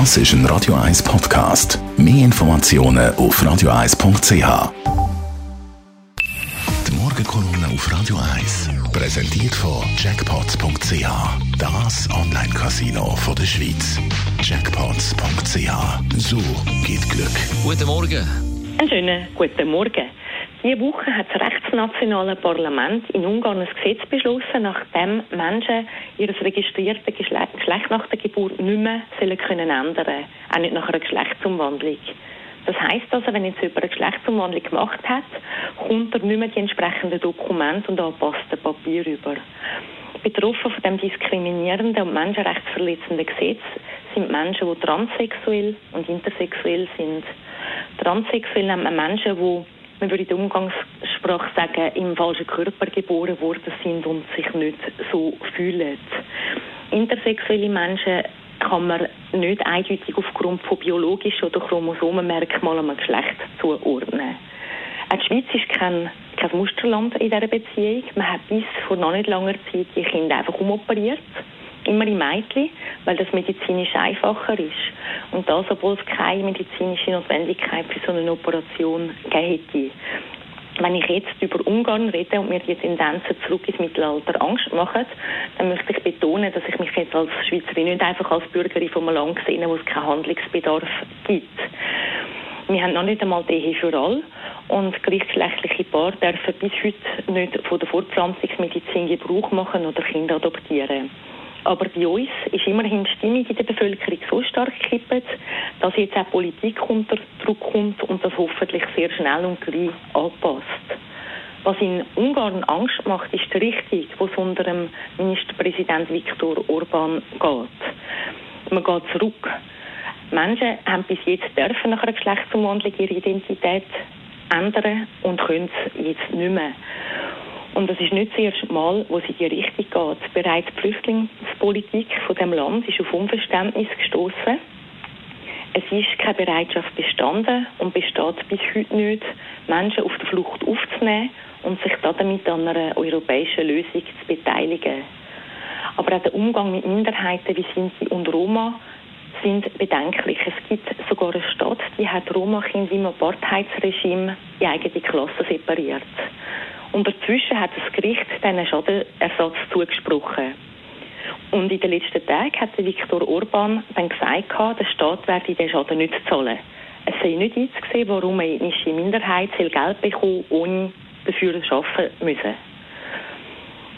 Das ist ein Radio 1 Podcast. Mehr Informationen auf radio1.ch. Die Morgenkolumne auf Radio 1 präsentiert von Jackpots.ch. Das Online-Casino der Schweiz. Jackpots.ch. So geht Glück. Guten Morgen. Einen schönen guten Morgen. Diese Woche hat das rechtsnationale Parlament in Ungarn ein Gesetz beschlossen, nachdem Menschen ihr registriertes Geschlecht nach der Geburt nicht mehr sollen können ändern auch nicht nach einer Geschlechtsumwandlung. Das heisst also, wenn jetzt jemand eine Geschlechtsumwandlung gemacht hat, kommt er nicht mehr die entsprechenden Dokumente und angepassten Papier über. Betroffen von dem diskriminierenden und menschenrechtsverletzenden Gesetz sind Menschen, die transsexuell und intersexuell sind. Transsexuell nennt man Menschen, die man würde in der Umgangssprache sagen, im falschen Körper geboren worden sind und sich nicht so fühlen. Intersexuelle Menschen kann man nicht eindeutig aufgrund von biologischen oder Chromosomenmerkmalen einem Geschlecht zuordnen. Auch die Schweiz ist kein, kein Musterland in dieser Beziehung. Man hat bis vor noch nicht langer Zeit die Kinder einfach umoperiert immer in Mädchen, weil das medizinisch einfacher ist. Und das, obwohl es keine medizinische Notwendigkeit für so eine Operation hätte. Wenn ich jetzt über Ungarn rede und mir die Tendenzen zurück ins Mittelalter Angst machen, dann möchte ich betonen, dass ich mich jetzt als Schweizerin nicht einfach als Bürgerin von einem Land sehe, wo es keinen Handlungsbedarf gibt. Wir haben noch nicht einmal die Ehe für alle und gleichgeschlechtliche Paare dürfen bis heute nicht von der Fortpflanzungsmedizin Gebrauch machen oder Kinder adoptieren. Aber bei uns ist immerhin die Stimmung in der Bevölkerung so stark gekippt, dass jetzt auch Politik unter Druck kommt und das hoffentlich sehr schnell und gleich anpasst. Was in Ungarn Angst macht, ist die Richtung, wo es unter dem Ministerpräsident Viktor Orban geht. Man geht zurück. Menschen haben bis jetzt dürfen nach einer Geschlechtsumwandlung ihre Identität ändern und können es jetzt nicht mehr. Und das ist nicht das erste Mal, wo es in die Richtung geht. Bereits die Flüchtlingspolitik von dem Land ist auf Unverständnis gestoßen. Es ist keine Bereitschaft bestanden und besteht bis heute nicht, Menschen auf der Flucht aufzunehmen und sich damit an einer europäischen Lösung zu beteiligen. Aber auch der Umgang mit Minderheiten wie Sinti und Roma sind bedenklich. Es gibt sogar eine Stadt, die hat Roma-Kinder im Apartheidsregime in eigene Klassen separiert. Und dazwischen hat das Gericht diesen Schadenersatz zugesprochen. Und in den letzten Tagen hat Viktor Orban dann gesagt, der Staat werde den Schaden nicht zahlen. Es sei nicht einzusehen, warum eine ethnische Minderheit Geld bekommen ohne dafür arbeiten müssen.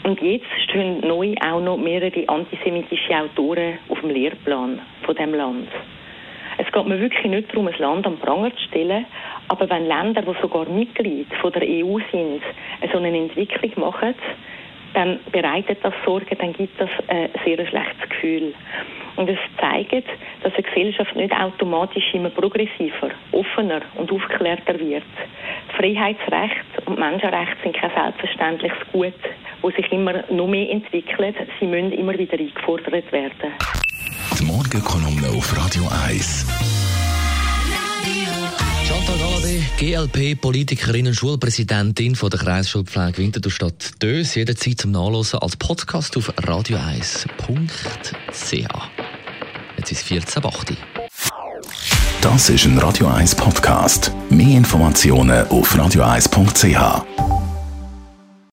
Und jetzt stehen neu auch noch mehrere antisemitische Autoren auf dem Lehrplan von dem Land. Es geht mir wirklich nicht darum, ein Land am Pranger zu stellen, aber wenn Länder, die sogar Mitglied von der EU sind, so eine Entwicklung machen, dann bereitet das Sorge, dann gibt das ein sehr schlechtes Gefühl. Und es zeigt, dass eine Gesellschaft nicht automatisch immer progressiver, offener und aufgeklärter wird. Freiheitsrecht und Menschenrechte sind kein selbstverständliches Gut, das sich immer noch mehr entwickelt. Sie müssen immer wieder eingefordert werden. Morgenkolumne auf Radio 1. Chantal Galladay, GLP-Politikerin und Schulpräsidentin von der Kreisschulpflege Winterthur-Stadt Dös, jederzeit zum Nachlesen als Podcast auf radio1.ch. Jetzt ist 14.08 Das ist ein Radio 1 Podcast. Mehr Informationen auf radio1.ch.